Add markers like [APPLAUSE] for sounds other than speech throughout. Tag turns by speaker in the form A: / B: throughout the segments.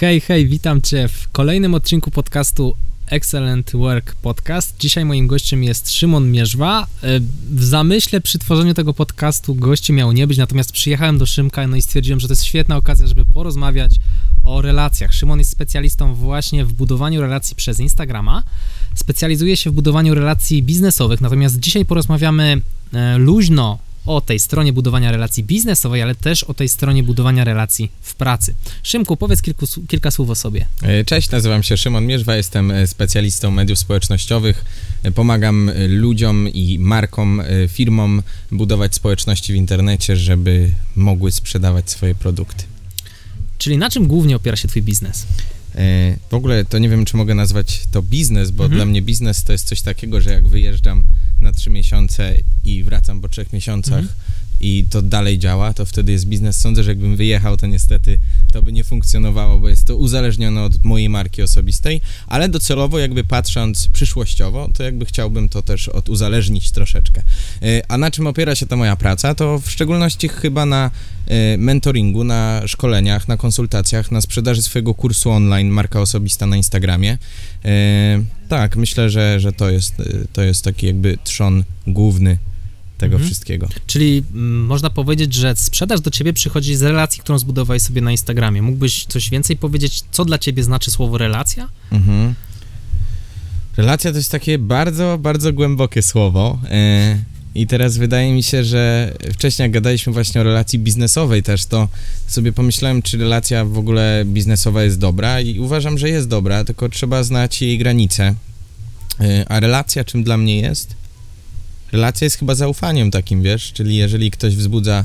A: Hej, hej, witam Cię w kolejnym odcinku podcastu Excellent Work Podcast. Dzisiaj moim gościem jest Szymon Mierzwa. E, w zamyśle przy tworzeniu tego podcastu gości miało nie być, natomiast przyjechałem do Szymka no i stwierdziłem, że to jest świetna okazja, żeby porozmawiać o relacjach. Szymon jest specjalistą właśnie w budowaniu relacji przez Instagrama. Specjalizuje się w budowaniu relacji biznesowych, natomiast dzisiaj porozmawiamy e, luźno o tej stronie budowania relacji biznesowej, ale też o tej stronie budowania relacji w pracy. Szymku, powiedz kilku, kilka słów o sobie.
B: E, cześć, nazywam się Szymon Mierzwa, jestem e, specjalistą mediów społecznościowych. E, pomagam ludziom i markom, firmom budować społeczności w internecie, żeby mogły sprzedawać swoje produkty.
A: Czyli na czym głównie opiera się Twój biznes?
B: W ogóle to nie wiem, czy mogę nazwać to biznes, bo mhm. dla mnie biznes to jest coś takiego, że jak wyjeżdżam na trzy miesiące i wracam po trzech miesiącach mhm. I to dalej działa, to wtedy jest biznes. Sądzę, że jakbym wyjechał, to niestety to by nie funkcjonowało, bo jest to uzależnione od mojej marki osobistej, ale docelowo jakby patrząc przyszłościowo, to jakby chciałbym to też oduzależnić troszeczkę. E, a na czym opiera się ta moja praca? To w szczególności chyba na e, mentoringu, na szkoleniach, na konsultacjach, na sprzedaży swojego kursu online, marka osobista na Instagramie. E, tak, myślę, że, że to, jest, to jest taki jakby trzon główny tego mhm. wszystkiego.
A: Czyli m, można powiedzieć, że sprzedaż do ciebie przychodzi z relacji, którą zbudowałeś sobie na Instagramie. Mógłbyś coś więcej powiedzieć, co dla ciebie znaczy słowo relacja? Mhm.
B: Relacja to jest takie bardzo, bardzo głębokie słowo. E, I teraz wydaje mi się, że wcześniej jak gadaliśmy właśnie o relacji biznesowej też, to sobie pomyślałem, czy relacja w ogóle biznesowa jest dobra i uważam, że jest dobra, tylko trzeba znać jej granice. E, a relacja czym dla mnie jest? Relacja jest chyba zaufaniem takim, wiesz, czyli jeżeli ktoś wzbudza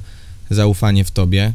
B: zaufanie w tobie,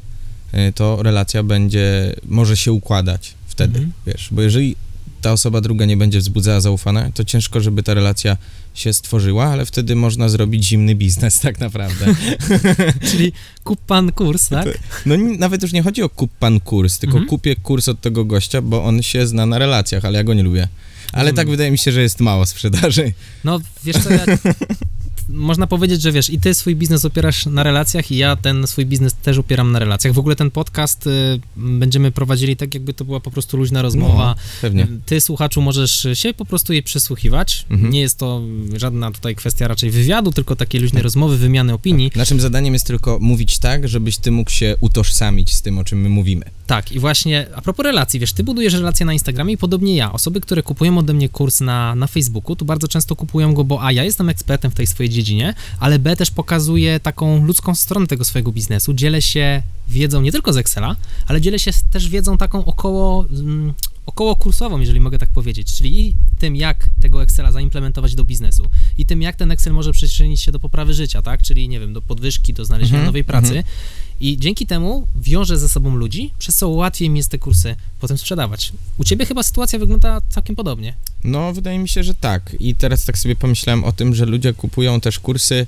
B: y, to relacja będzie, może się układać wtedy, mhm. wiesz, bo jeżeli ta osoba druga nie będzie wzbudzała zaufania, to ciężko, żeby ta relacja się stworzyła, ale wtedy można zrobić zimny biznes tak naprawdę. [LAUGHS]
A: Czyli kup pan kurs, tak?
B: No nawet już nie chodzi o kup pan kurs, tylko mhm. kupię kurs od tego gościa, bo on się zna na relacjach, ale ja go nie lubię. Ale tak wydaje mi się, że jest mało sprzedaży.
A: No, wiesz co, ja [LAUGHS] można powiedzieć, że wiesz, i ty swój biznes opierasz na relacjach, i ja ten swój biznes też opieram na relacjach. W ogóle ten podcast y, będziemy prowadzili tak, jakby to była po prostu luźna rozmowa. No,
B: pewnie.
A: Ty, słuchaczu, możesz się po prostu jej przysłuchiwać. Mhm. Nie jest to żadna tutaj kwestia raczej wywiadu, tylko takiej luźnej rozmowy, wymiany opinii.
B: Naszym zadaniem jest tylko mówić tak, żebyś ty mógł się utożsamić z tym, o czym my mówimy.
A: Tak, i właśnie a propos relacji, wiesz, ty budujesz relacje na Instagramie i podobnie ja. Osoby, które kupują ode mnie kurs na, na Facebooku, to bardzo często kupują go, bo a ja jestem ekspertem w tej swojej dziedzinie, ale B też pokazuje taką ludzką stronę tego swojego biznesu. Dzielę się wiedzą nie tylko z Excela, ale dzielę się też wiedzą taką około, mm, około kursową, jeżeli mogę tak powiedzieć, czyli tym, jak tego Excela zaimplementować do biznesu i tym, jak ten Excel może przyczynić się do poprawy życia, tak, czyli nie wiem, do podwyżki, do znalezienia -hmm, nowej pracy. -hmm. I dzięki temu wiążę ze sobą ludzi, przez co łatwiej mi jest te kursy potem sprzedawać. U ciebie chyba sytuacja wygląda całkiem podobnie.
B: No, wydaje mi się, że tak. I teraz tak sobie pomyślałem o tym, że ludzie kupują też kursy,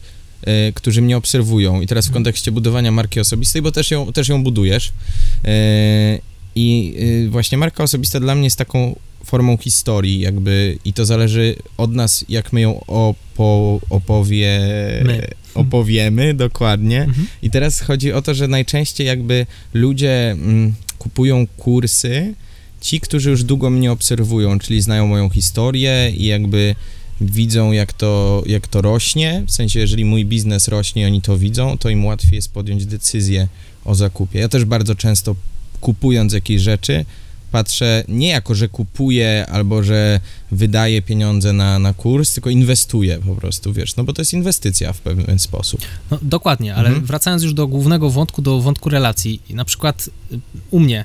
B: y, którzy mnie obserwują. I teraz w mhm. kontekście budowania marki osobistej, bo też ją, też ją budujesz. Y, I y, właśnie marka osobista dla mnie jest taką formą historii, jakby, i to zależy od nas, jak my ją opo, opowie, my. opowiemy [LAUGHS] dokładnie. Mhm. I teraz chodzi o to, że najczęściej jakby ludzie mm, kupują kursy, ci, którzy już długo mnie obserwują, czyli znają moją historię i jakby widzą, jak to, jak to rośnie. W sensie, jeżeli mój biznes rośnie, oni to widzą, to im łatwiej jest podjąć decyzję o zakupie. Ja też bardzo często kupując jakieś rzeczy, patrzę nie jako, że kupuję albo że wydaję pieniądze na, na kurs, tylko inwestuję po prostu, wiesz, no bo to jest inwestycja w pewien sposób.
A: No, dokładnie, ale mhm. wracając już do głównego wątku, do wątku relacji, na przykład y, u mnie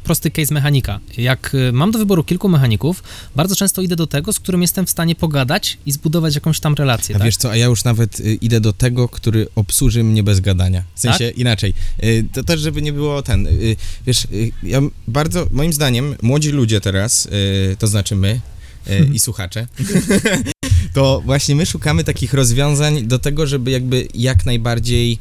A: prosty case mechanika. Jak y, mam do wyboru kilku mechaników, bardzo często idę do tego, z którym jestem w stanie pogadać i zbudować jakąś tam relację.
B: A
A: tak?
B: wiesz co, a ja już nawet y, idę do tego, który obsłuży mnie bez gadania. W sensie
A: Tak?
B: inaczej. Y, to też, żeby nie było ten. Wiesz, ja bardzo, moim zdaniem, młodzi ludzie teraz, to znaczy my i [LAUGHS] słuchacze, [LAUGHS] to właśnie my szukamy takich rozwiązań do tego, żeby jakby jak najbardziej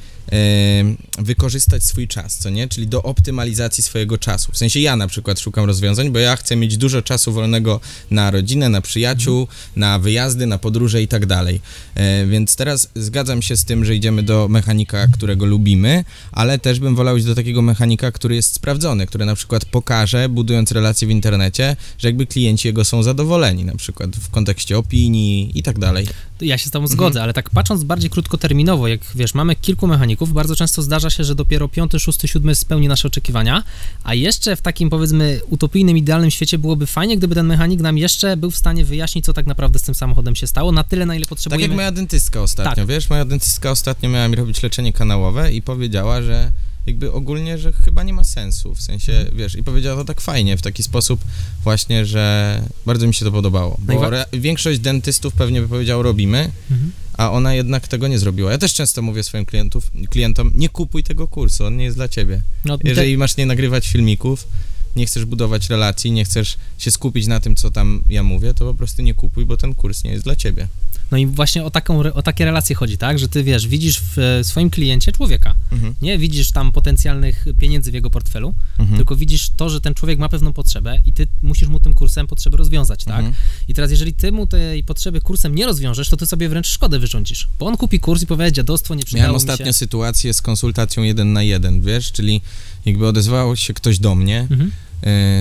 B: wykorzystać swój czas, co nie? Czyli do optymalizacji swojego czasu. W sensie ja na przykład szukam rozwiązań, bo ja chcę mieć dużo czasu wolnego na rodzinę, na przyjaciół, na wyjazdy, na podróże i tak dalej. E, więc teraz zgadzam się z tym, że idziemy do mechanika, którego lubimy, ale też bym wolał iść do takiego mechanika, który jest sprawdzony, który na przykład pokaże, budując relacje w internecie, że jakby klienci jego są zadowoleni, na przykład w kontekście opinii i tak dalej.
A: Ja się z tobą zgodzę, ale tak patrząc bardziej krótkoterminowo, jak wiesz, mamy kilku mechaników, bardzo często zdarza się, że dopiero piąty, szósty, siódmy spełni nasze oczekiwania, a jeszcze w takim powiedzmy utopijnym, idealnym świecie byłoby fajnie, gdyby ten mechanik nam jeszcze był w stanie wyjaśnić, co tak naprawdę z tym samochodem się stało, na tyle, na ile
B: Tak
A: potrzebujemy.
B: jak moja dentystka ostatnio,
A: Tak.
B: wiesz, moja dentystka ostatnio miała mi robić leczenie kanałowe i powiedziała, że jakby ogólnie, że chyba nie ma sensu, w sensie,
A: Mhm.
B: wiesz, i powiedziała to tak fajnie, w taki sposób właśnie, że bardzo mi się to podobało,
A: No
B: bo re- większość dentystów pewnie by powiedział robimy,
A: Mhm.
B: A ona jednak tego nie zrobiła. Ja też często mówię swoim klientów, klientom, nie kupuj tego kursu, on nie jest dla ciebie.
A: No, te-
B: Jeżeli masz nie nagrywać filmików, nie chcesz budować relacji, nie chcesz się skupić na tym, co tam ja mówię, to po prostu nie kupuj, bo ten kurs nie jest dla ciebie.
A: No i właśnie o, taką, o takie relacje chodzi, tak? Że ty wiesz, widzisz w e, swoim kliencie człowieka.
B: Mhm.
A: Nie widzisz tam potencjalnych pieniędzy w jego portfelu,
B: Mhm.
A: tylko widzisz to, że ten człowiek ma pewną potrzebę i ty musisz mu tym kursem potrzebę rozwiązać, tak?
B: Mhm.
A: I teraz, jeżeli ty mu tej potrzeby kursem nie rozwiążesz, to ty sobie wręcz szkodę wyrządzisz. Bo on kupi kurs i powie, dziadostwo nie przydało
B: Miałem
A: mi
B: ostatnio
A: się.
B: sytuację z konsultacją jeden na jeden, wiesz, czyli jakby odezwał się ktoś do mnie,
A: Mhm.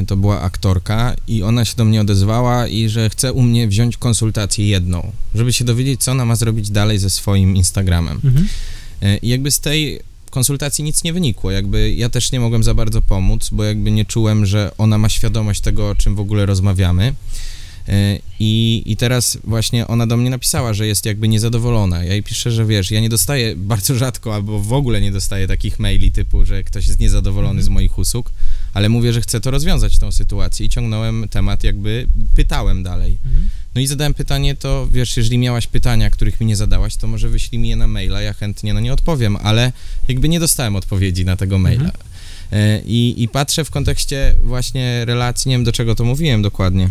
B: To była aktorka i ona się do mnie odezwała i że chce u mnie wziąć konsultację jedną, żeby się dowiedzieć, co ona ma zrobić dalej ze swoim Instagramem.
A: Mhm.
B: E, I jakby z tej konsultacji nic nie wynikło, jakby ja też nie mogłem za bardzo pomóc, bo jakby nie czułem, że ona ma świadomość tego, o czym w ogóle rozmawiamy. E, I, I teraz właśnie ona do mnie napisała, że jest jakby niezadowolona. Ja jej piszę, że wiesz, ja nie dostaję [LAUGHS] bardzo rzadko albo w ogóle nie dostaję takich maili typu, że ktoś jest niezadowolony z moich usług, ale mówię, że chcę to rozwiązać tą sytuację i ciągnąłem temat, jakby pytałem dalej.
A: Mhm.
B: No i zadałem pytanie, to wiesz, jeżeli miałaś pytania, których mi nie zadałaś, to może wyślij mi je na maila, ja chętnie na nie odpowiem, ale jakby nie dostałem odpowiedzi na tego maila.
A: Mhm.
B: E, I, I patrzę w kontekście właśnie relacji, nie wiem do czego to mówiłem dokładnie.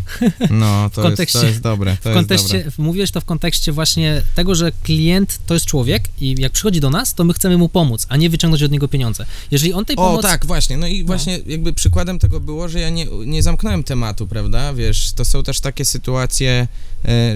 B: No, [LAUGHS] to, jest, to jest dobre. To
A: W kontekście,
B: dobre.
A: mówiłeś to w kontekście właśnie tego, że klient to jest człowiek i jak przychodzi do nas, to my chcemy mu pomóc, a nie wyciągnąć od niego pieniądze. Jeżeli on tej
B: O,
A: pomocy...
B: tak, właśnie. No i właśnie jakby przykładem tego było, że ja nie, nie zamknąłem tematu, prawda? Wiesz, to są też takie sytuacje,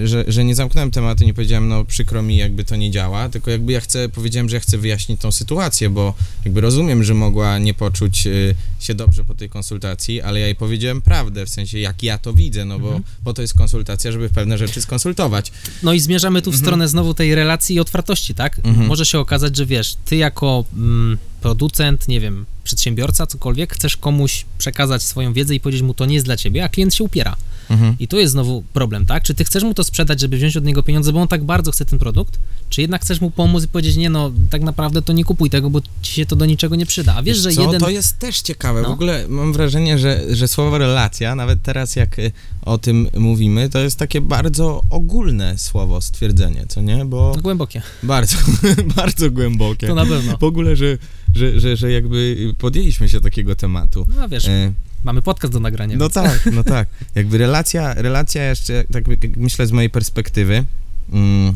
B: że, że nie zamknąłem tematu, nie powiedziałem, no przykro mi, jakby to nie działa, tylko jakby ja chcę, powiedziałem, że ja chcę wyjaśnić tą sytuację, bo jakby rozumiem, że mogła nie poczuć e, się dobrze po tej konsultacji, ale ja jej powiedziałem prawdę, w sensie jak ja to widzę, no bo
A: Mhm.
B: po to jest konsultacja, żeby pewne rzeczy skonsultować.
A: No i zmierzamy tu w
B: Mhm.
A: stronę znowu tej relacji i otwartości, tak?
B: Mhm.
A: Może się okazać, że wiesz, ty jako mm, producent, nie wiem, przedsiębiorca, cokolwiek, chcesz komuś przekazać swoją wiedzę i powiedzieć mu, to nie jest dla ciebie, a klient się upiera.
B: Mhm.
A: I tu jest znowu problem, tak? Czy ty chcesz mu to sprzedać, żeby wziąć od niego pieniądze, bo on tak bardzo chce ten produkt, czy jednak chcesz mu pomóc i powiedzieć, nie no, tak naprawdę to nie kupuj tego, bo ci się to do niczego nie przyda. A wiesz, że
B: co?
A: jeden...
B: To jest też ciekawe.
A: No.
B: W ogóle mam wrażenie, że, że słowo relacja, nawet teraz jak y, o tym mówimy, to jest takie bardzo ogólne słowo, stwierdzenie, co nie? Bo
A: To głębokie,
B: bardzo, [LAUGHS] bardzo głębokie.
A: to na pewno.
B: W ogóle, że, że, że, że jakby podjęliśmy się takiego tematu.
A: No wiesz,
B: E,
A: mamy podcast do nagrania.
B: no
A: więc-
B: tak, [LAUGHS] no tak. Jakby relacja, relacja jeszcze, tak jak myślę z mojej perspektywy, mm,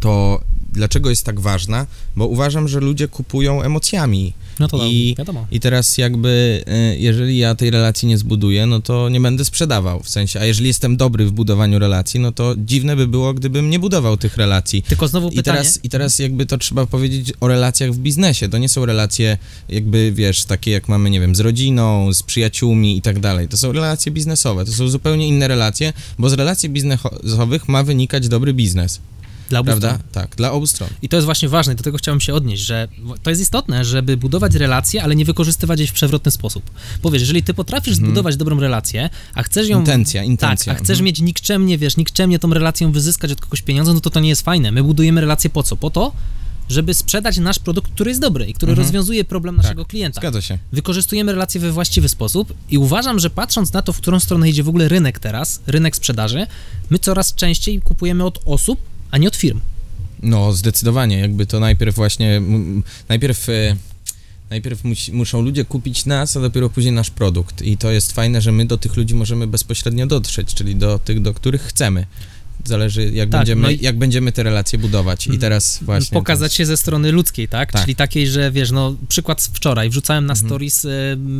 B: to dlaczego jest tak ważna? Bo uważam, że ludzie kupują emocjami.
A: No to
B: I-
A: wiadomo.
B: I teraz jakby, y, jeżeli ja tej relacji nie zbuduję, no to nie będę sprzedawał, w sensie, a jeżeli jestem dobry w budowaniu relacji, no to dziwne by było, gdybym nie budował tych relacji.
A: Tylko znowu
B: I
A: pytanie...
B: teraz, I teraz jakby to trzeba powiedzieć o relacjach w biznesie. To nie są relacje jakby, wiesz, takie jak mamy, nie wiem, z rodziną, z przyjaciółmi i tak dalej. To są relacje biznesowe. To są zupełnie inne relacje, bo z relacji biznesowych ma wynikać dobry biznes,
A: dla obu
B: prawda?
A: stron.
B: Tak, dla obu stron.
A: I to jest właśnie ważne, i do tego chciałem się odnieść, że to jest istotne, żeby budować relacje, ale nie wykorzystywać jej w przewrotny sposób. Powiesz, jeżeli ty potrafisz
B: Mhm.
A: zbudować dobrą relację, a chcesz ją...
B: Intencja,
A: Tak,
B: intencja.
A: a chcesz
B: Mhm.
A: mieć nikczemnie, wiesz, nikczemnie tą relacją wyzyskać od kogoś pieniądze, no to to nie jest fajne. My budujemy relacje po co? Po to, żeby sprzedać nasz produkt, który jest dobry i który
B: Mhm.
A: rozwiązuje problem naszego klienta.
B: Zgadza się.
A: Wykorzystujemy relacje we właściwy sposób i uważam, że patrząc na to, w którą stronę idzie w ogóle rynek teraz, rynek sprzedaży, my coraz częściej kupujemy od osób, a nie od firm.
B: No, zdecydowanie. Jakby to najpierw właśnie, najpierw, e, najpierw muszą ludzie kupić nas, a dopiero później nasz produkt. I to jest fajne, że my do tych ludzi możemy bezpośrednio dotrzeć, czyli do tych, do których chcemy. Zależy, jak,
A: Tak,
B: będziemy,
A: no
B: jak będziemy te relacje budować. I teraz właśnie...
A: Pokazać się ze strony ludzkiej, tak?
B: Tak.
A: Czyli takiej, że wiesz, no przykład z wczoraj, wrzucałem na
B: Mhm.
A: stories,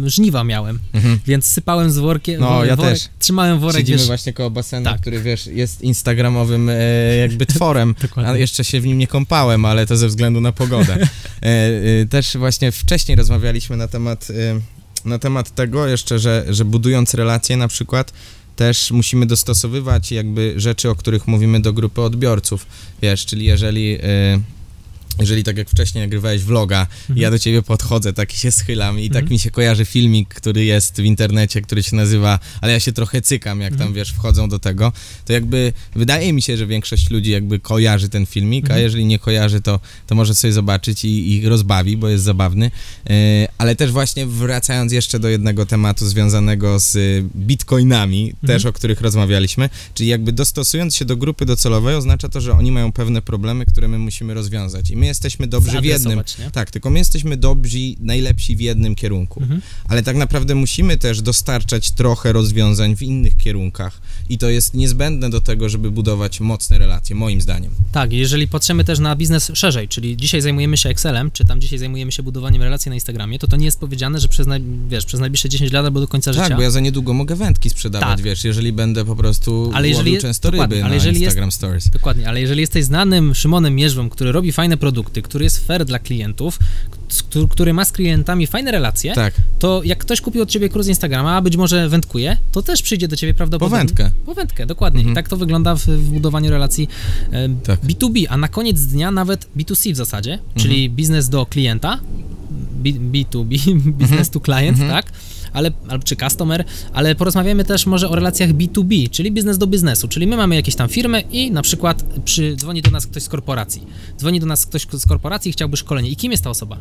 A: żniwa miałem,
B: Mhm.
A: więc sypałem z workiem,
B: No, ja
A: worek,
B: też.
A: trzymałem worek,
B: Siedzimy
A: wiesz,
B: właśnie koło basenu,
A: Tak.
B: który wiesz, jest instagramowym e, jakby [LAUGHS] tworem. A jeszcze się w nim nie kąpałem, ale to ze względu na pogodę. [LAUGHS] E, e, też właśnie wcześniej rozmawialiśmy na temat, e, na temat tego jeszcze, że, że budując relacje na przykład też musimy dostosowywać jakby rzeczy, o których mówimy do grupy odbiorców. Wiesz, czyli jeżeli... E, jeżeli tak jak wcześniej nagrywałeś vloga,
A: Mhm.
B: ja do ciebie podchodzę, tak się schylam i tak
A: Mhm.
B: mi się kojarzy filmik, który jest w internecie, który się nazywa, ale ja się trochę cykam, jak tam
A: Mhm.
B: wiesz, wchodzą do tego, to jakby wydaje mi się, że większość ludzi jakby kojarzy ten filmik, a
A: Mhm.
B: jeżeli nie kojarzy, to, to może sobie zobaczyć i, i rozbawi, bo jest zabawny. Yy, ale też właśnie wracając jeszcze do jednego tematu związanego z bitcoinami,
A: Mhm.
B: też o których rozmawialiśmy, czyli jakby dostosując się do grupy docelowej, oznacza to, że oni mają pewne problemy, które my musimy rozwiązać. I my jesteśmy dobrzy w jednym.
A: nie?
B: Tak, tylko my jesteśmy dobrzy, najlepsi w jednym kierunku.
A: Mhm.
B: Ale tak naprawdę musimy też dostarczać trochę rozwiązań w innych kierunkach. I to jest niezbędne do tego, żeby budować mocne relacje, moim zdaniem.
A: Tak, jeżeli patrzymy też na biznes szerzej, czyli dzisiaj zajmujemy się Excelem, czy tam dzisiaj zajmujemy się budowaniem relacji na Instagramie, to to nie jest powiedziane, że przez, naj, wiesz, przez najbliższe 10 lat albo do końca
B: Tak,
A: życia.
B: bo ja za niedługo mogę wędki sprzedawać,
A: Tak.
B: wiesz, jeżeli będę po prostu
A: Ale jeżeli jest-
B: często ryby
A: ale
B: na
A: jeżeli jest-
B: Instagram Stories.
A: Dokładnie, ale jeżeli jesteś znanym Szymonem Mierzwą, który robi fajne produkty, który jest fair dla klientów, który ma z klientami fajne relacje,
B: Tak,
A: to jak ktoś kupił od ciebie kurs Instagrama, a być może wędkuje, to też przyjdzie do ciebie
B: po
A: prawdopodobnie.
B: wędkę.
A: Po wędkę, dokładnie.
B: Mhm.
A: I tak to wygląda w, w budowaniu relacji e,
B: Tak.
A: B2B, a na koniec dnia nawet B2C w zasadzie, czyli biznes do klienta, B2B, business [LAUGHS] to client,
B: Mhm.
A: tak? Ale, albo czy customer, ale porozmawiamy też może o relacjach B2B, czyli biznes do biznesu, czyli my mamy jakieś tam firmy i na przykład przy, dzwoni do nas ktoś z korporacji. Dzwoni do nas ktoś z korporacji i chciałby szkolenie. I kim jest ta osoba?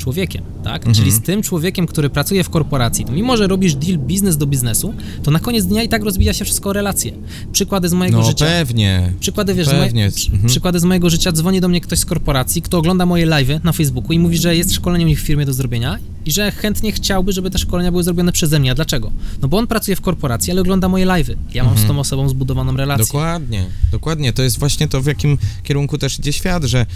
A: Człowiekiem, tak?
B: Mhm.
A: Czyli z tym człowiekiem, który pracuje w korporacji, to mimo, że robisz deal biznes do biznesu, to na koniec dnia i tak rozbija się wszystko o relacje. Przykłady z mojego
B: No
A: życia.
B: pewnie.
A: Przykłady, wiesz, z
B: Pewnie.
A: moje, przy-
B: Mhm.
A: przykłady z mojego życia, dzwoni do mnie ktoś z korporacji, kto ogląda moje live'y na Facebooku i mówi, że jest szkolenie u nich w firmie do zrobienia i że chętnie chciałby, żeby te szkolenia były zrobione przeze mnie. A dlaczego? No bo on pracuje w korporacji, ale ogląda moje live'y. Ja mam
B: Mhm.
A: z tą osobą zbudowaną relację.
B: Dokładnie, dokładnie. To jest właśnie to, w jakim kierunku też idzie świat, że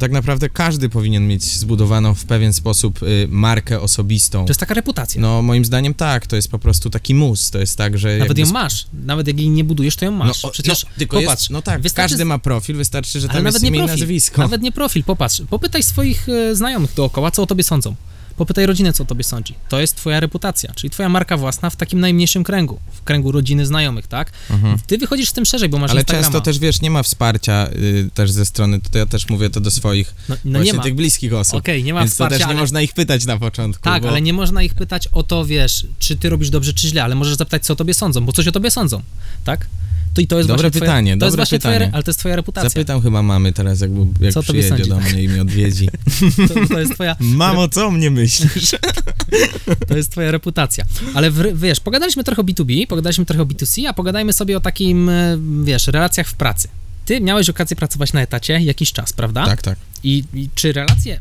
B: tak naprawdę każdy powinien mieć zbudowaną w pewien sposób y, markę osobistą.
A: To jest taka reputacja.
B: No, moim zdaniem tak, to jest po prostu taki mus, to jest tak, że...
A: Nawet ją
B: sp-
A: masz. Nawet jak jej nie budujesz, to ją masz.
B: No, o,
A: Przecież
B: no, tylko
A: popatrz,
B: jest, no tak,
A: wystarczy-
B: każdy ma profil, wystarczy, że tam
A: nawet
B: jest
A: nie
B: imię i nazwisko.
A: Nawet nie profil, popatrz. Popytaj swoich e, znajomych dookoła, co o tobie sądzą. Popytaj rodzinę, co o tobie sądzi. To jest twoja reputacja, czyli twoja marka własna w takim najmniejszym kręgu, w kręgu rodziny, znajomych, tak?
B: Mhm.
A: Ty wychodzisz z tym szerzej, bo masz
B: Ale
A: Instagrama.
B: często też, wiesz, nie ma wsparcia y, też ze strony, to ja też mówię to do swoich
A: No, no
B: właśnie
A: nie ma.
B: tych bliskich osób.
A: Okej, nie ma
B: Więc to
A: wsparcia,
B: też nie
A: ale...
B: można ich pytać na początku.
A: Tak,
B: bo...
A: ale nie można ich pytać o to, wiesz, czy ty robisz dobrze, czy źle, ale możesz zapytać, co o tobie sądzą, bo coś o tobie sądzą, tak? To i to jest
B: Dobre
A: twoja,
B: pytanie,
A: to jest właśnie
B: pytanie.
A: Twoja, ale to jest twoja reputacja.
B: Zapytam chyba mamy teraz, jak, jak
A: Co
B: przyjedzie do mnie i mnie odwiedzi. [LAUGHS]
A: To, to jest twoja [LAUGHS]
B: Mamo, co o mnie myślisz? [LAUGHS]
A: To jest twoja reputacja. Ale w, wiesz, pogadaliśmy trochę o B2B, pogadaliśmy trochę o B2C, a pogadajmy sobie o takim, e, wiesz, relacjach w pracy. Ty miałeś okazję pracować na etacie jakiś czas, prawda?
B: tak, tak.
A: I, I czy relacje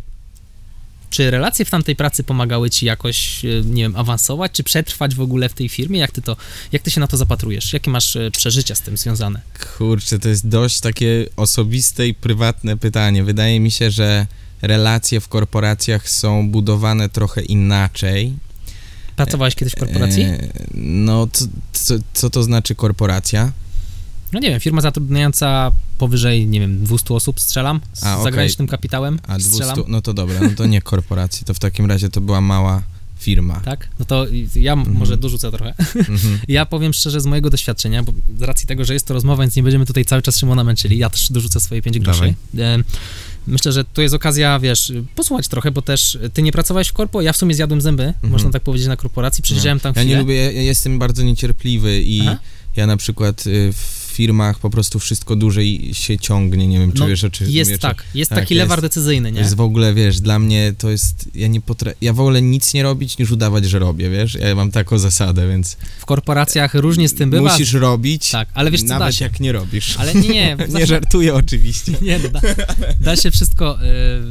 A: czy relacje w tamtej pracy pomagały ci jakoś, e, nie wiem, awansować, czy przetrwać w ogóle w tej firmie? Jak ty to, jak ty się na to zapatrujesz? Jakie masz e, przeżycia z tym związane?
B: Kurczę, to jest dość takie osobiste i prywatne pytanie. Wydaje mi się, że relacje w korporacjach są budowane trochę inaczej.
A: Pracowałeś kiedyś w korporacji?
B: E, no, co, co, co to znaczy korporacja?
A: No nie wiem, firma zatrudniająca powyżej, nie wiem, 200 osób strzelam, z
B: A, okej.
A: zagranicznym kapitałem
B: A
A: strzelam.
B: 200, no to dobra, no to nie [LAUGHS] korporacji, to w takim razie to była mała firma.
A: Tak? No to ja m- może dorzucę trochę.
B: Mhm. [LAUGHS]
A: Ja powiem szczerze z mojego doświadczenia, bo z racji tego, że jest to rozmowa, więc nie będziemy tutaj cały czas Szymona męczyli, ja też dorzucę swoje 5 groszy. Myślę, że to jest okazja, wiesz, posłuchać trochę, bo też ty nie pracowałeś w korpo, ja w sumie zjadłem zęby, można tak powiedzieć, na korporacji, przesiedziałem tam
B: Ja
A: chwilę.
B: nie lubię, ja, ja jestem bardzo niecierpliwy i
A: Aha.
B: ja na przykład y, w firmach po prostu wszystko dłużej się ciągnie, nie wiem, czy
A: No,
B: wiesz, o czym
A: Jest
B: wiesz,
A: tak, jest
B: tak,
A: taki
B: jest.
A: lewar decyzyjny, nie?
B: Jest w ogóle, wiesz, dla mnie to jest, ja nie potrafię, ja wolę nic nie robić, niż udawać, że robię, wiesz, ja mam taką zasadę, więc
A: W korporacjach różnie z tym bywa.
B: musisz robić,
A: Tak, ale wiesz co, da
B: nawet
A: się.
B: jak nie robisz.
A: Ale nie, nie, [LAUGHS]
B: nie żartuję oczywiście. [LAUGHS]
A: Nie, no, da, da się wszystko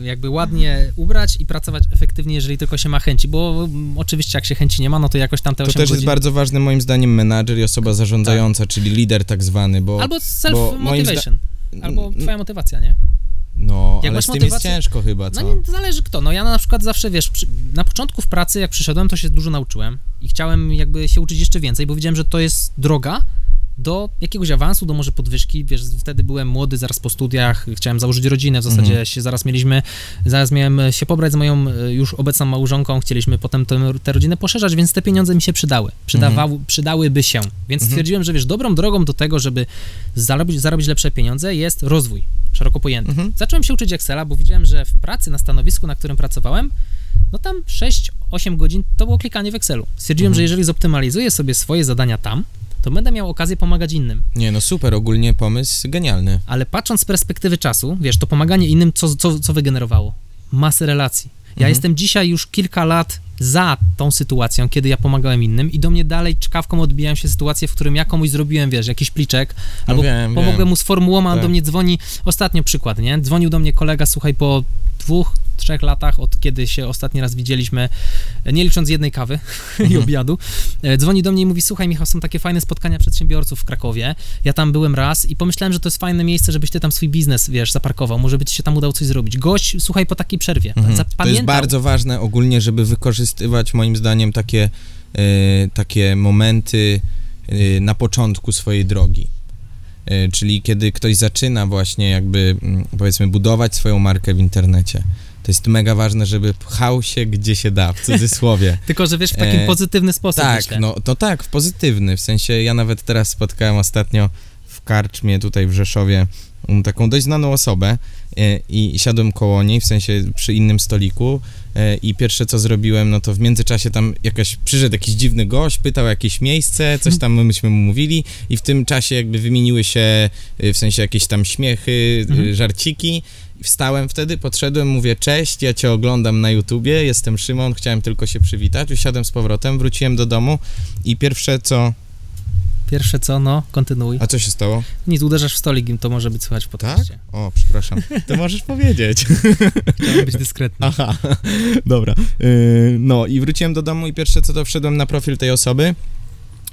A: y, jakby ładnie ubrać i pracować efektywnie, jeżeli tylko się ma chęci, bo mm, oczywiście jak się chęci nie ma, no to jakoś tam te
B: To
A: 8
B: też jest
A: godzin...
B: bardzo ważny moim zdaniem menadżer i osoba zarządzająca, czyli lider tak zwany, bo...
A: Albo
B: bo zda-
A: self-motivation, albo twoja motywacja, nie?
B: No,
A: jak
B: ale z tym
A: motywację-
B: jest ciężko chyba, co?
A: No nie, zależy kto. No ja na przykład zawsze, wiesz, przy, na początku w pracy, jak przyszedłem, to się dużo nauczyłem i chciałem jakby się uczyć jeszcze więcej, bo widziałem, że to jest droga do jakiegoś awansu, do może podwyżki, wiesz, wtedy byłem młody, zaraz po studiach, chciałem założyć rodzinę, w zasadzie
B: Mhm.
A: się zaraz mieliśmy, zaraz miałem się pobrać z moją e, już obecną małżonką, chcieliśmy potem tę tę rodzinę poszerzać, więc te pieniądze mi się przydały, przydawały, przydałyby się, więc
B: Mhm.
A: stwierdziłem, że wiesz, dobrą drogą do tego, żeby zarobić, zarobić lepsze pieniądze jest rozwój, szeroko pojęty.
B: Mhm.
A: Zacząłem się uczyć Excela, bo widziałem, że w pracy na stanowisku, na którym pracowałem, no tam 6-8 godzin to było klikanie w Excelu. Stwierdziłem,
B: Mhm.
A: że jeżeli zoptymalizuję sobie swoje zadania tam, to będę miał okazję pomagać innym.
B: Nie, no super, ogólnie pomysł genialny.
A: Ale patrząc z perspektywy czasu, wiesz, to pomaganie innym, co, co, co wygenerowało? Masę relacji. Ja
B: Mhm.
A: jestem dzisiaj już kilka lat za tą sytuacją, kiedy ja pomagałem innym i do mnie dalej czkawką odbijają się sytuacje, w którym ja komuś zrobiłem, wiesz, jakiś pliczek,
B: No
A: albo
B: wiem,
A: pomogłem
B: wiem.
A: mu z formułą, a on
B: Tak.
A: do mnie dzwoni, ostatnio przykład, nie? Dzwonił do mnie kolega, słuchaj, po dwóch, trzech latach, od kiedy się ostatni raz widzieliśmy, nie licząc jednej kawy [LAUGHS] i
B: Mhm.
A: obiadu, e, dzwoni do mnie i mówi, słuchaj Michał, są takie fajne spotkania przedsiębiorców w Krakowie, ja tam byłem raz i pomyślałem, że to jest fajne miejsce, żebyś ty tam swój biznes, wiesz, zaparkował, może by ci się tam udało coś zrobić. Gość, słuchaj, po takiej przerwie,
B: Mhm. To jest bardzo ważne ogólnie, żeby wykorzystywać moim zdaniem takie, e, takie momenty e, na początku swojej drogi. E, czyli kiedy ktoś zaczyna właśnie jakby, mm, powiedzmy, budować swoją markę w internecie. To jest mega ważne, żeby pchał się gdzie się da, w cudzysłowie. [LAUGHS]
A: Tylko, że wiesz, w takim
B: E,
A: pozytywny sposób,
B: tak,
A: myślę.
B: no to tak, w pozytywny. W sensie ja nawet teraz spotkałem ostatnio w karczmie tutaj w Rzeszowie um, taką dość znaną osobę e, i siadłem koło niej, w sensie przy innym stoliku e, i pierwsze co zrobiłem, no to w międzyczasie tam jakaś, przyszedł jakiś dziwny gość, pytał jakieś miejsce, coś tam myśmy mu mówili i w tym czasie jakby wymieniły się e, w sensie jakieś tam śmiechy, e,
A: Mhm.
B: żarciki Wstałem wtedy, podszedłem, mówię cześć, ja cię oglądam na YouTubie, jestem Szymon, chciałem tylko się przywitać, usiadłem z powrotem, wróciłem do domu i pierwsze co...
A: Pierwsze co, no, kontynuuj.
B: A co się stało?
A: Nic, uderzasz w stolik, im to może być słychać w
B: Tak?
A: podcaście.
B: O, przepraszam. [LAUGHS] To możesz powiedzieć.
A: Chciałem być dyskretny.
B: Aha, [LAUGHS] dobra. Yy, no i wróciłem do domu i pierwsze co to wszedłem na profil tej osoby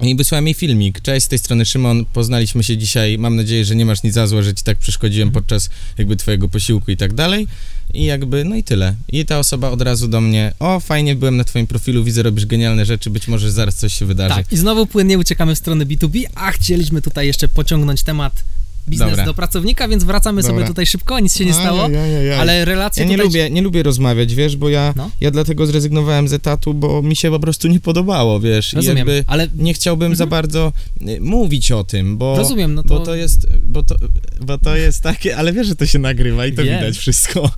B: i wysłałem jej filmik. Cześć, z tej strony Szymon, poznaliśmy się dzisiaj, mam nadzieję, że nie masz nic za złe, że ci tak przeszkodziłem podczas jakby twojego posiłku i tak dalej. I jakby, no i tyle. I ta osoba od razu do mnie, o fajnie, byłem na twoim profilu, widzę, robisz genialne rzeczy, być może zaraz coś się wydarzy.
A: Tak, i znowu płynnie uciekamy w stronę B2B, a chcieliśmy tutaj jeszcze pociągnąć temat biznes
B: Dobra.
A: do pracownika, więc wracamy sobie
B: Dobra.
A: tutaj szybko, nic się nie stało,
B: Ajajajaj.
A: ale relacje
B: Ja nie
A: tutaj...
B: lubię, nie lubię rozmawiać, wiesz, bo ja,
A: No.
B: ja dlatego zrezygnowałem z etatu, bo mi się po prostu nie podobało, wiesz. I
A: Rozumiem,
B: jakby
A: ale
B: nie chciałbym za bardzo y, mówić o tym, bo,
A: rozumiem, no to...
B: bo to jest, bo to, bo to jest takie, ale wiesz, że to się nagrywa i to
A: Wiem.
B: widać wszystko.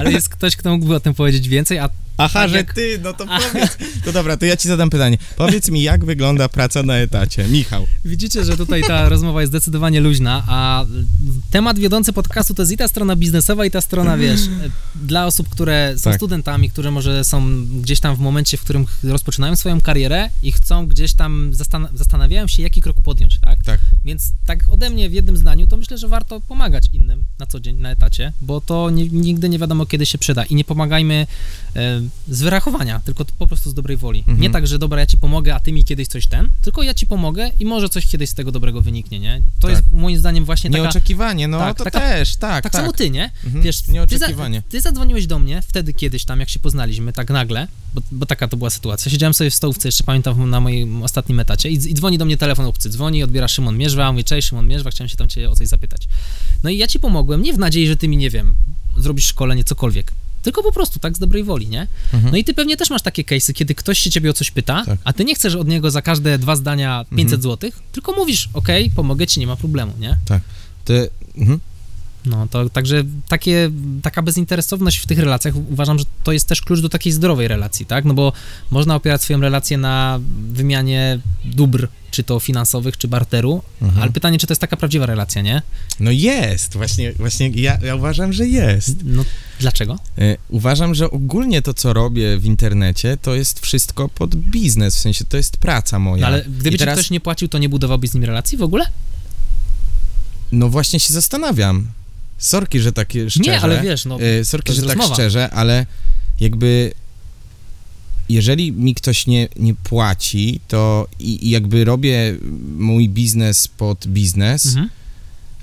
A: Ale jest ktoś, kto mógłby o tym powiedzieć więcej, a
B: Aha,
A: Tak
B: że
A: jak-
B: ty, no to powiedz. [LAUGHS] To dobra, to ja ci zadam pytanie. Powiedz mi, jak wygląda praca na etacie? Michał.
A: widzicie, że tutaj ta rozmowa jest zdecydowanie luźna, a temat wiodący podcastu to jest i ta strona biznesowa, i ta strona, wiesz, [LAUGHS] dla osób, które są
B: Tak.
A: studentami, które może są gdzieś tam w momencie, w którym rozpoczynają swoją karierę i chcą gdzieś tam, zastan- zastanawiają się, jaki krok podjąć, tak?
B: Tak.
A: Więc tak ode mnie w jednym zdaniu, to myślę, że warto pomagać innym na co dzień, na etacie, bo to nie, nigdy nie wiadomo, kiedy się przyda i nie pomagajmy e, z wyrachowania, tylko po prostu z dobrej woli.
B: Mhm.
A: Nie tak, że dobra, ja ci pomogę, a ty mi kiedyś coś ten, tylko ja ci pomogę i może coś kiedyś z tego dobrego wyniknie, nie? To
B: Tak.
A: jest moim zdaniem właśnie taka...
B: Nieoczekiwanie, no
A: tak,
B: to
A: taka-
B: też, tak,
A: Tak,
B: tak.
A: samo ty, nie?
B: Mhm.
A: Wiesz, ty, za,
B: Nieoczekiwanie.
A: ty zadzwoniłeś do mnie wtedy kiedyś tam, jak się poznaliśmy, tak nagle, bo, bo taka to była sytuacja. Siedziałem sobie w stołówce, jeszcze pamiętam na moim ostatnim etacie i, i dzwoni do mnie telefon obcy, dzwoni, odbiera Szymon Mierzwa, mówi, cześć Szymon Mierzwa, chciałem się tam cię o coś zapytać. No i ja ci pomogłem, nie w nadziei, że ty mi, nie wiem, zrobisz szkolenie, cokolwiek, tylko po prostu tak z dobrej woli, nie?
B: Mhm.
A: No i ty pewnie też masz takie case'y, kiedy ktoś się ciebie o coś pyta,
B: Tak.
A: a ty nie chcesz od niego za każde dwa zdania 500
B: Mhm.
A: złotych, tylko mówisz, okej, pomogę ci, nie ma problemu, nie?
B: To, mhm.
A: No, to także takie, taka bezinteresowność w tych relacjach uważam, że to jest też klucz do takiej zdrowej relacji, tak? No bo można opierać swoją relację na wymianie dóbr, czy to finansowych, czy barteru,
B: Mhm.
A: ale pytanie, czy to jest taka prawdziwa relacja, nie?
B: No jest, właśnie, właśnie ja, ja uważam, że jest.
A: No, dlaczego?
B: E, Uważam, że ogólnie to, co robię w internecie, to jest wszystko pod biznes, w sensie to jest praca moja.
A: No, ale gdyby
B: I
A: ci
B: teraz,
A: ktoś nie płacił, to nie budowałbyś z nim relacji w ogóle?
B: No właśnie się zastanawiam. Sorki, że takie szczerze.
A: Nie, ale wiesz, no,
B: E, Sorki, że tak
A: rozmowa.
B: szczerze, ale jakby jeżeli mi ktoś nie, nie płaci, to i, i jakby robię mój biznes pod biznes,
A: Mhm.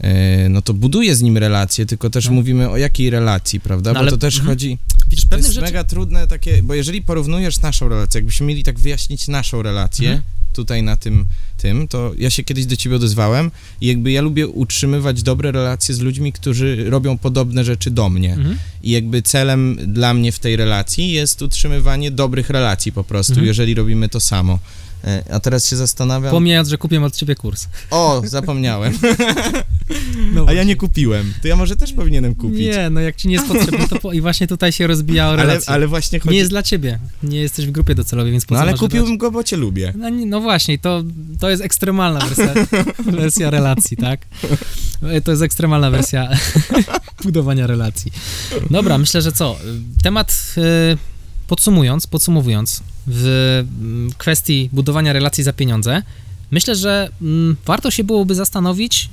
B: e, no to buduję z nim relacje, tylko też
A: No.
B: mówimy o jakiej relacji, prawda?
A: No
B: Bo
A: ale-
B: to też
A: mhm.
B: chodzi...
A: Widzisz,
B: To jest
A: rzeczy...
B: mega trudne takie, bo jeżeli porównujesz naszą relację, jakbyśmy mieli tak wyjaśnić naszą relację
A: Mhm.
B: Tutaj na tym, tym, to ja się kiedyś do ciebie odezwałem i jakby ja lubię utrzymywać dobre relacje z ludźmi, którzy robią podobne rzeczy do mnie.
A: Mhm.
B: I jakby celem dla mnie w tej relacji jest utrzymywanie dobrych relacji po prostu,
A: Mhm.
B: jeżeli robimy to samo. E, A teraz się zastanawiam.
A: Pomijając, że kupiłem od ciebie kurs.
B: O, zapomniałem. [LAUGHS]
A: No
B: A ja nie kupiłem. To ja może też powinienem kupić.
A: Nie, no jak ci nie jest potrzebny, to po... i właśnie tutaj się rozbija
B: ale,
A: relacja.
B: ale właśnie chodzi...
A: Nie jest dla ciebie. Nie jesteś w grupie docelowej, więc po
B: No ale kupiłbym
A: dać?
B: go, bo cię lubię.
A: No, no właśnie, to, to jest ekstremalna wersja, [LAUGHS] wersja relacji, tak? To jest ekstremalna wersja [LAUGHS] budowania relacji. Dobra, myślę, że co? Temat e, podsumując, podsumowując, w mm, kwestii budowania relacji za pieniądze, myślę, że mm, warto się byłoby zastanowić,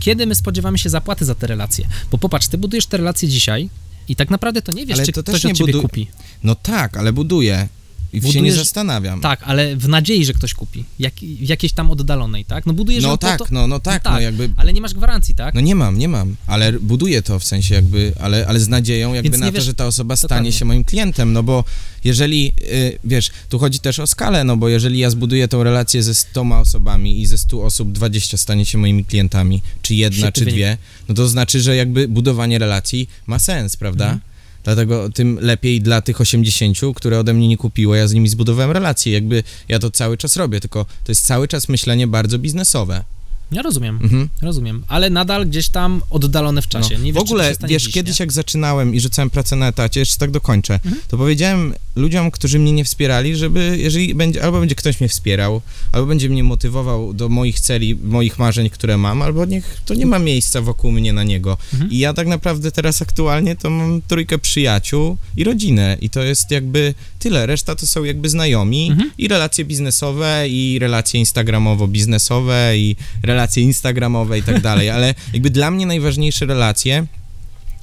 A: kiedy my spodziewamy się zapłaty za te relacje. Bo popatrz, ty budujesz te relacje dzisiaj i tak naprawdę to nie wiesz,
B: Ale
A: czy
B: to też
A: ktoś
B: nie
A: od ciebie
B: budu-
A: kupi.
B: No tak, ale buduję. I się nie
A: Budujesz-
B: zastanawiam.
A: Tak, ale w nadziei, że ktoś kupi. Jak, w jakiejś tam oddalonej, tak? No budujesz
B: no tak,
A: to,
B: no, no tak,
A: no
B: no
A: tak.
B: jakby...
A: ale nie masz gwarancji, tak?
B: No nie mam, nie mam, ale buduję to w sensie jakby, ale, ale z nadzieją jakby na
A: nie
B: to,
A: wiesz-
B: że ta osoba stanie
A: Dokładnie.
B: się moim klientem, no bo jeżeli, y, wiesz, tu chodzi też o skalę, no bo jeżeli ja zbuduję tą relację ze 100 osobami i ze 100 osób 20 stanie się moimi klientami, czy jedna, czy
A: wynik.
B: dwie, no to znaczy, że jakby budowanie relacji ma sens, prawda?
A: Mhm.
B: Dlatego tym lepiej dla tych 80, które ode mnie nie kupiło, ja z nimi zbudowałem relacje. Jakby ja to cały czas robię, tylko to jest cały czas myślenie bardzo biznesowe.
A: Ja rozumiem,
B: Mhm.
A: rozumiem, ale nadal gdzieś tam oddalone w czasie.
B: No.
A: Nie
B: w
A: wiesz, to
B: ogóle, wiesz,
A: dziś,
B: kiedyś
A: nie?
B: jak zaczynałem i rzucałem pracę na etacie, jeszcze tak dokończę,
A: Mhm.
B: to powiedziałem ludziom, którzy mnie nie wspierali, żeby jeżeli będzie, albo będzie ktoś mnie wspierał, albo będzie mnie motywował do moich celi, moich marzeń, które mam, albo niech to nie ma miejsca wokół mnie na niego.
A: Mhm.
B: I ja tak naprawdę teraz aktualnie to mam trójkę przyjaciół i rodzinę i to jest jakby tyle. Reszta to są jakby znajomi
A: Mhm.
B: i relacje biznesowe i relacje instagramowo-biznesowe i relacje instagramowe i tak [LAUGHS] dalej, ale jakby dla mnie najważniejsze relacje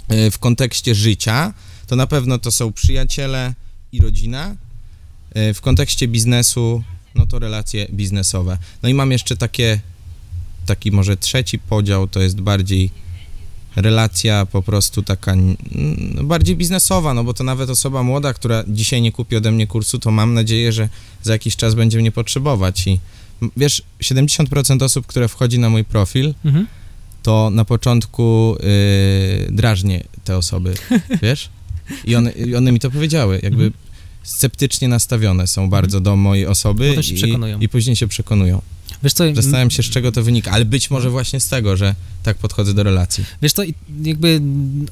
B: e, w kontekście życia to na pewno to są przyjaciele i rodzina. E, W kontekście biznesu no to relacje biznesowe. No i mam jeszcze takie taki może trzeci podział to jest bardziej relacja po prostu taka no, bardziej biznesowa, no bo to nawet osoba młoda, która dzisiaj nie kupi ode mnie kursu, to mam nadzieję, że za jakiś czas będzie mnie potrzebować i wiesz, 70% osób, które wchodzi na mój profil,
A: Mhm.
B: to na początku yy, te osoby, [LAUGHS] wiesz? I one, I one mi to powiedziały, jakby
A: Mhm.
B: sceptycznie nastawione są bardzo do mojej osoby
A: się
B: i, i później się przekonują.
A: Wiesz co,
B: Zastanawiam się, z czego to wynika, ale być może właśnie z tego, że tak podchodzę do relacji.
A: Wiesz to jakby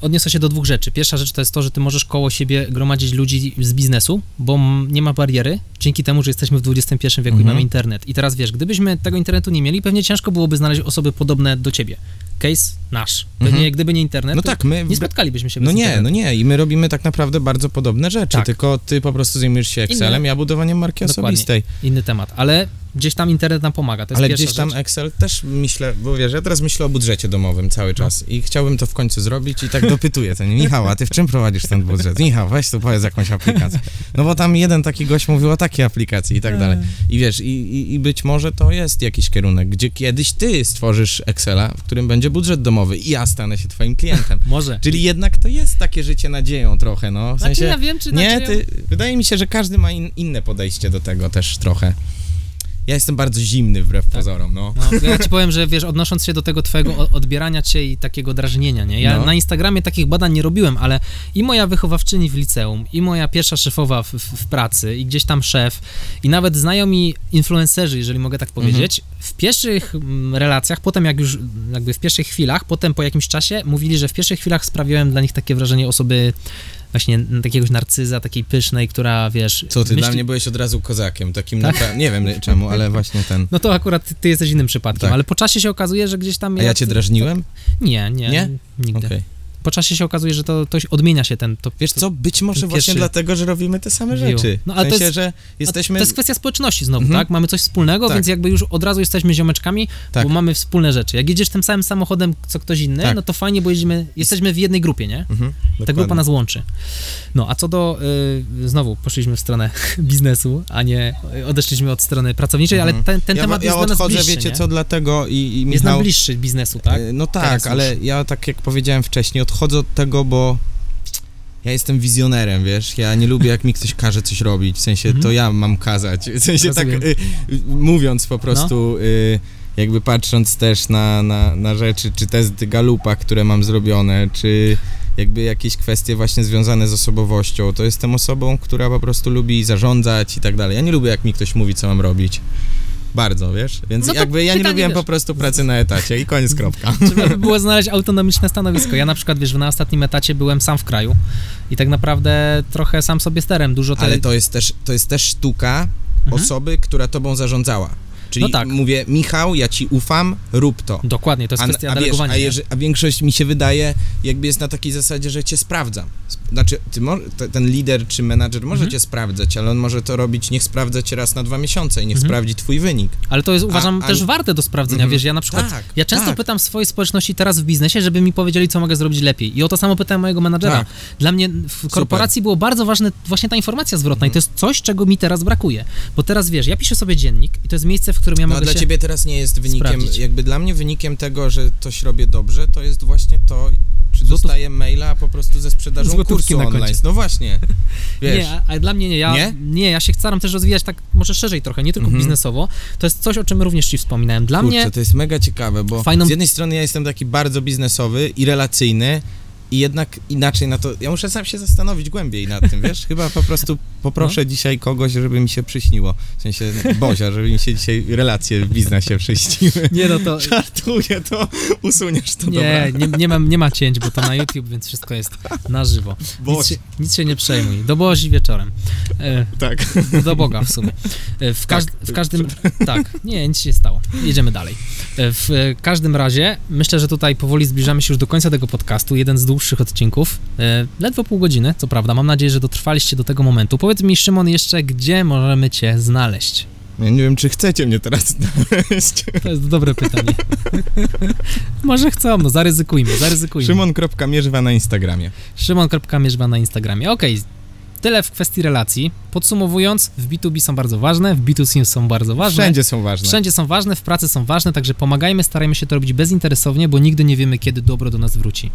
A: odniosę się do dwóch rzeczy. Pierwsza rzecz to jest to, że ty możesz koło siebie gromadzić ludzi z biznesu, bo nie ma bariery, dzięki temu, że jesteśmy w XXI wieku i
B: Mhm.
A: mamy internet. I teraz wiesz, gdybyśmy tego internetu nie mieli, pewnie ciężko byłoby znaleźć osoby podobne do ciebie. Case nasz. Pewnie
B: Mhm.
A: gdyby nie internet,
B: No tak, my...
A: nie spotkalibyśmy się
B: No
A: bez
B: nie,
A: internetu.
B: no nie. I my robimy tak naprawdę bardzo podobne rzeczy,
A: Tak.
B: tylko ty po prostu zajmujesz się Excelem, ja budowaniem marki
A: Dokładnie.
B: osobistej.
A: Inny temat, ale gdzieś tam internet nam pomaga, to jest
B: Ale gdzieś tam
A: rzecz.
B: Excel też myślę, bo wiesz, ja teraz myślę o budżecie domowym cały czas i chciałbym to w końcu zrobić i tak dopytuję ten Michał, a ty w czym prowadzisz ten budżet? Michał, weź tu powiedz jakąś aplikację. No bo tam jeden taki gość mówił o takiej aplikacji i tak dalej. I wiesz, i, i, i być może to jest jakiś kierunek, gdzie kiedyś ty stworzysz Excela, w którym będzie budżet domowy i ja stanę się twoim klientem. [LAUGHS]
A: Może.
B: Czyli jednak to jest takie życie nadzieją trochę, no. W
A: Znaczy
B: sensie,
A: ja wiem, czy
B: nie,
A: nadzieją-
B: ty, wydaje mi się, że każdy ma in, inne podejście do tego też trochę. Ja jestem bardzo zimny wbrew pozorom, no.
A: No, ja ci powiem, że wiesz, odnosząc się do tego twojego odbierania cię i takiego drażnienia, nie? Ja
B: No.
A: na Instagramie takich badań nie robiłem, ale i moja wychowawczyni w liceum, i moja pierwsza szefowa w, w, pracy, i gdzieś tam szef, i nawet znajomi influencerzy, jeżeli mogę tak powiedzieć, w pierwszych mm, relacjach, potem jak już, jakby w pierwszych chwilach, potem po jakimś czasie mówili, że w pierwszych chwilach sprawiałem dla nich takie wrażenie osoby właśnie takiegoś narcyza, takiej pysznej, która, wiesz...
B: Co ty, dla
A: myśli-
B: mnie byłeś od razu kozakiem, takim,
A: Tak?
B: napra- [LAUGHS] nie wiem czemu, ale właśnie ten.
A: No to akurat ty, jesteś innym przypadkiem,
B: Tak.
A: ale po czasie się okazuje, że gdzieś tam...
B: A ja cię drażniłem?
A: Nie, nie,
B: Nie?
A: nigdy.
B: Okej.
A: Po czasie się okazuje, że to, to odmienia się ten... To,
B: Wiesz
A: to,
B: co, być może właśnie
A: pierwszy-
B: dlatego, że robimy te same rzeczy.
A: No,
B: w
A: ale to
B: sensie,
A: jest-
B: że jesteśmy...
A: To jest kwestia społeczności znowu,
B: Mhm.
A: tak? Mamy coś wspólnego,
B: Tak.
A: więc jakby już od razu jesteśmy ziomeczkami,
B: Tak.
A: bo mamy wspólne rzeczy. Jak jedziesz tym samym samochodem, co ktoś inny,
B: Tak.
A: no to fajnie, bo jedziemy, jesteśmy w jednej grupie, nie?
B: Mhm,
A: Ta grupa nas łączy. No, a co do, y, znowu poszliśmy w stronę [LAUGHS] biznesu, a nie odeszliśmy od strony pracowniczej, ale
B: Mhm.
A: ten, ten
B: ja,
A: temat
B: ja
A: jest dla nas
B: odchodzę,
A: bliższy,
B: wiecie
A: nie?
B: co, dlatego i, i
A: Jest
B: Michał...
A: nam bliższy biznesu, tak?
B: E, No tak, ale ja tak jak powiedziałem wcześniej, odchodzę od tego, bo ja jestem wizjonerem, wiesz, ja nie lubię jak mi ktoś każe coś robić, w sensie
A: Mhm.
B: to ja mam kazać, w sensie tak
A: Rozumiem.
B: y, y, mówiąc po prostu, y, jakby patrząc też na, na, na rzeczy, czy testy Galupa, które mam zrobione, czy jakby jakieś kwestie właśnie związane z osobowością, to jestem osobą, która po prostu lubi zarządzać i tak dalej. Ja nie lubię jak mi ktoś mówi, co mam robić. Bardzo, wiesz? Więc
A: No
B: jakby ja nie lubiłem
A: wiesz.
B: po prostu pracy na etacie i koniec, kropka. [LAUGHS]
A: Trzeba by było znaleźć autonomiczne stanowisko. Ja na przykład, wiesz, na ostatnim etacie byłem sam w kraju i tak naprawdę trochę sam sobie sterem. Dużo te...
B: Ale to jest też, to jest też sztuka
A: Mhm.
B: osoby, która tobą zarządzała. Czyli
A: No tak.
B: mówię, Michał, ja ci ufam, rób to.
A: Dokładnie, to jest
B: a,
A: kwestia
B: a, wiesz,
A: delegowania.
B: a,
A: nie?
B: jeże, a większość mi się wydaje, jakby jest na takiej zasadzie, że cię sprawdzam. Znaczy, ty mo- te- ten lider czy menadżer może
A: Mhm.
B: cię sprawdzać, ale on może to robić, niech sprawdza cię raz na dwa miesiące i niech
A: Mhm.
B: sprawdzi twój wynik.
A: Ale to jest, uważam,
B: a-
A: też warte do sprawdzenia.
B: Mhm.
A: Wiesz, ja na przykład,
B: Tak,
A: ja często
B: tak.
A: pytam swojej społeczności teraz w biznesie, żeby mi powiedzieli, co mogę zrobić lepiej. I o to samo pytałem mojego menadżera.
B: Tak.
A: Dla mnie w korporacji było bardzo ważne właśnie ta informacja zwrotna i to jest coś, czego mi teraz brakuje. Bo teraz, wiesz, ja piszę sobie dziennik i to jest miejsce, w którym ja
B: No,
A: mogę
B: dla
A: się...
B: ciebie teraz nie jest wynikiem,
A: sprawdzić.
B: jakby dla mnie wynikiem tego, że coś robię dobrze, to jest właśnie to, czy
A: Złotów-
B: dostaję maila po prostu ze sprzedażą
A: Złotówki
B: kursu
A: na koncie.
B: online. No właśnie, [LAUGHS] wiesz.
A: Nie, a, a dla mnie nie. Ja,
B: Nie?
A: nie? ja się staram też rozwijać tak może szerzej trochę, nie tylko
B: Mhm.
A: biznesowo. To jest coś, o czym również ci wspominałem. Dla
B: Kurczę,
A: mnie
B: to jest mega ciekawe, bo
A: Fajną-
B: z jednej strony ja jestem taki bardzo biznesowy i relacyjny i jednak inaczej na to, ja muszę sam się zastanowić głębiej nad tym, wiesz, chyba po prostu poproszę
A: No.
B: dzisiaj kogoś, żeby mi się przyśniło, w sensie Bozia, żeby mi się dzisiaj relacje w biznesie przyśniły.
A: Nie, no to...
B: Żartuję, to usuniesz to,
A: Nie, nie, nie, mam, nie ma cięć, bo to na YouTube, więc wszystko jest na żywo. Nic się, nic się nie przejmuj. Do Bozi wieczorem. E,
B: Tak.
A: do Boga w sumie. E, w, każ,
B: Tak.
A: w każdym... Tak, nie, nic się stało. Jedziemy dalej. E, w każdym razie, myślę, że tutaj powoli zbliżamy się już do końca tego podcastu. Jeden z dłuższych odcinków. E, ledwo pół godziny, co prawda. Mam nadzieję, że dotrwaliście do tego momentu. Powiedz mi, Szymon, jeszcze, gdzie możemy cię znaleźć?
B: Ja nie wiem, czy chcecie mnie teraz znaleźć.
A: To jest dobre pytanie. Może chcą, no zaryzykujmy, zaryzykujmy.
B: Szymon.mierzwa na Instagramie.
A: Szymon.mierzwa na Instagramie. Okej, tyle w kwestii relacji. Podsumowując, w B2B są bardzo ważne, w B2C są bardzo ważne.
B: Wszędzie są ważne.
A: Wszędzie są ważne, w pracy są ważne, także pomagajmy, starajmy się to robić bezinteresownie, bo nigdy nie wiemy, kiedy dobro do nas wróci.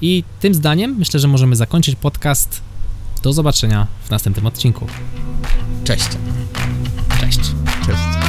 A: I tym zdaniem myślę, że możemy zakończyć podcast. Do zobaczenia w następnym odcinku.
B: Cześć.
A: Cześć.
B: Cześć.